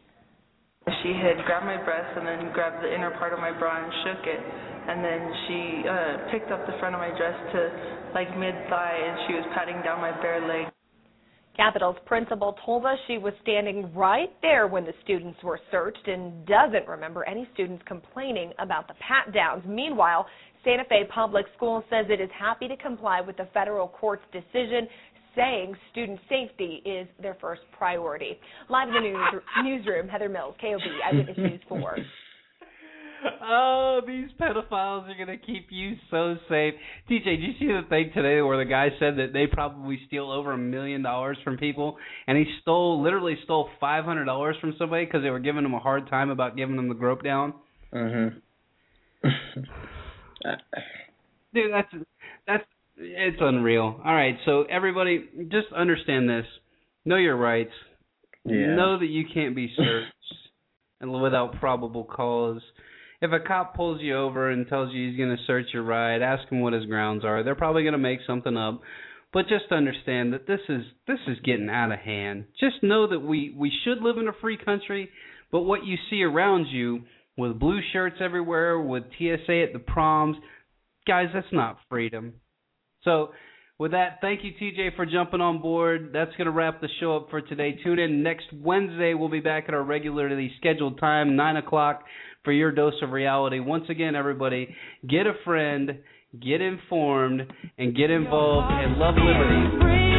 She had grabbed my breast and then grabbed the inner part of my bra and shook it. And then she uh, picked up the front of my dress to like mid thigh and she was patting down my bare leg. Capitol's principal told us she was standing right there when the students were searched and doesn't remember any students complaining about the pat downs. Meanwhile, Santa Fe Public Schools says it is happy to comply with the federal court's decision saying student safety is their first priority. Live in the news, newsroom, Heather Mills, KOB, Eyewitness News 4. Oh, these pedophiles are gonna keep you so safe. TJ, did you see the thing today where the guy said that they probably steal over a million dollars from people, and he stole, literally stole five hundred dollars from somebody because they were giving him a hard time about giving him the grope down. Mhm. Dude, that's that's it's unreal. All right, so everybody, just understand this: know your rights. yeah. Know that you can't be searched and without probable cause. If a cop pulls you over and tells you he's going to search your ride, ask him what his grounds are. They're probably going to make something up. But just understand that this is this is getting out of hand. Just know that we we should live in a free country, but what you see around you with blue shirts everywhere, with TSA at the proms, guys, that's not freedom. So, with that, thank you, TJ, for jumping on board. That's going to wrap the show up for today. Tune in next Wednesday. We'll be back at our regularly scheduled time, 9 o'clock, for your dose of reality. Once again, everybody, get a friend, get informed, and get involved, and love liberty.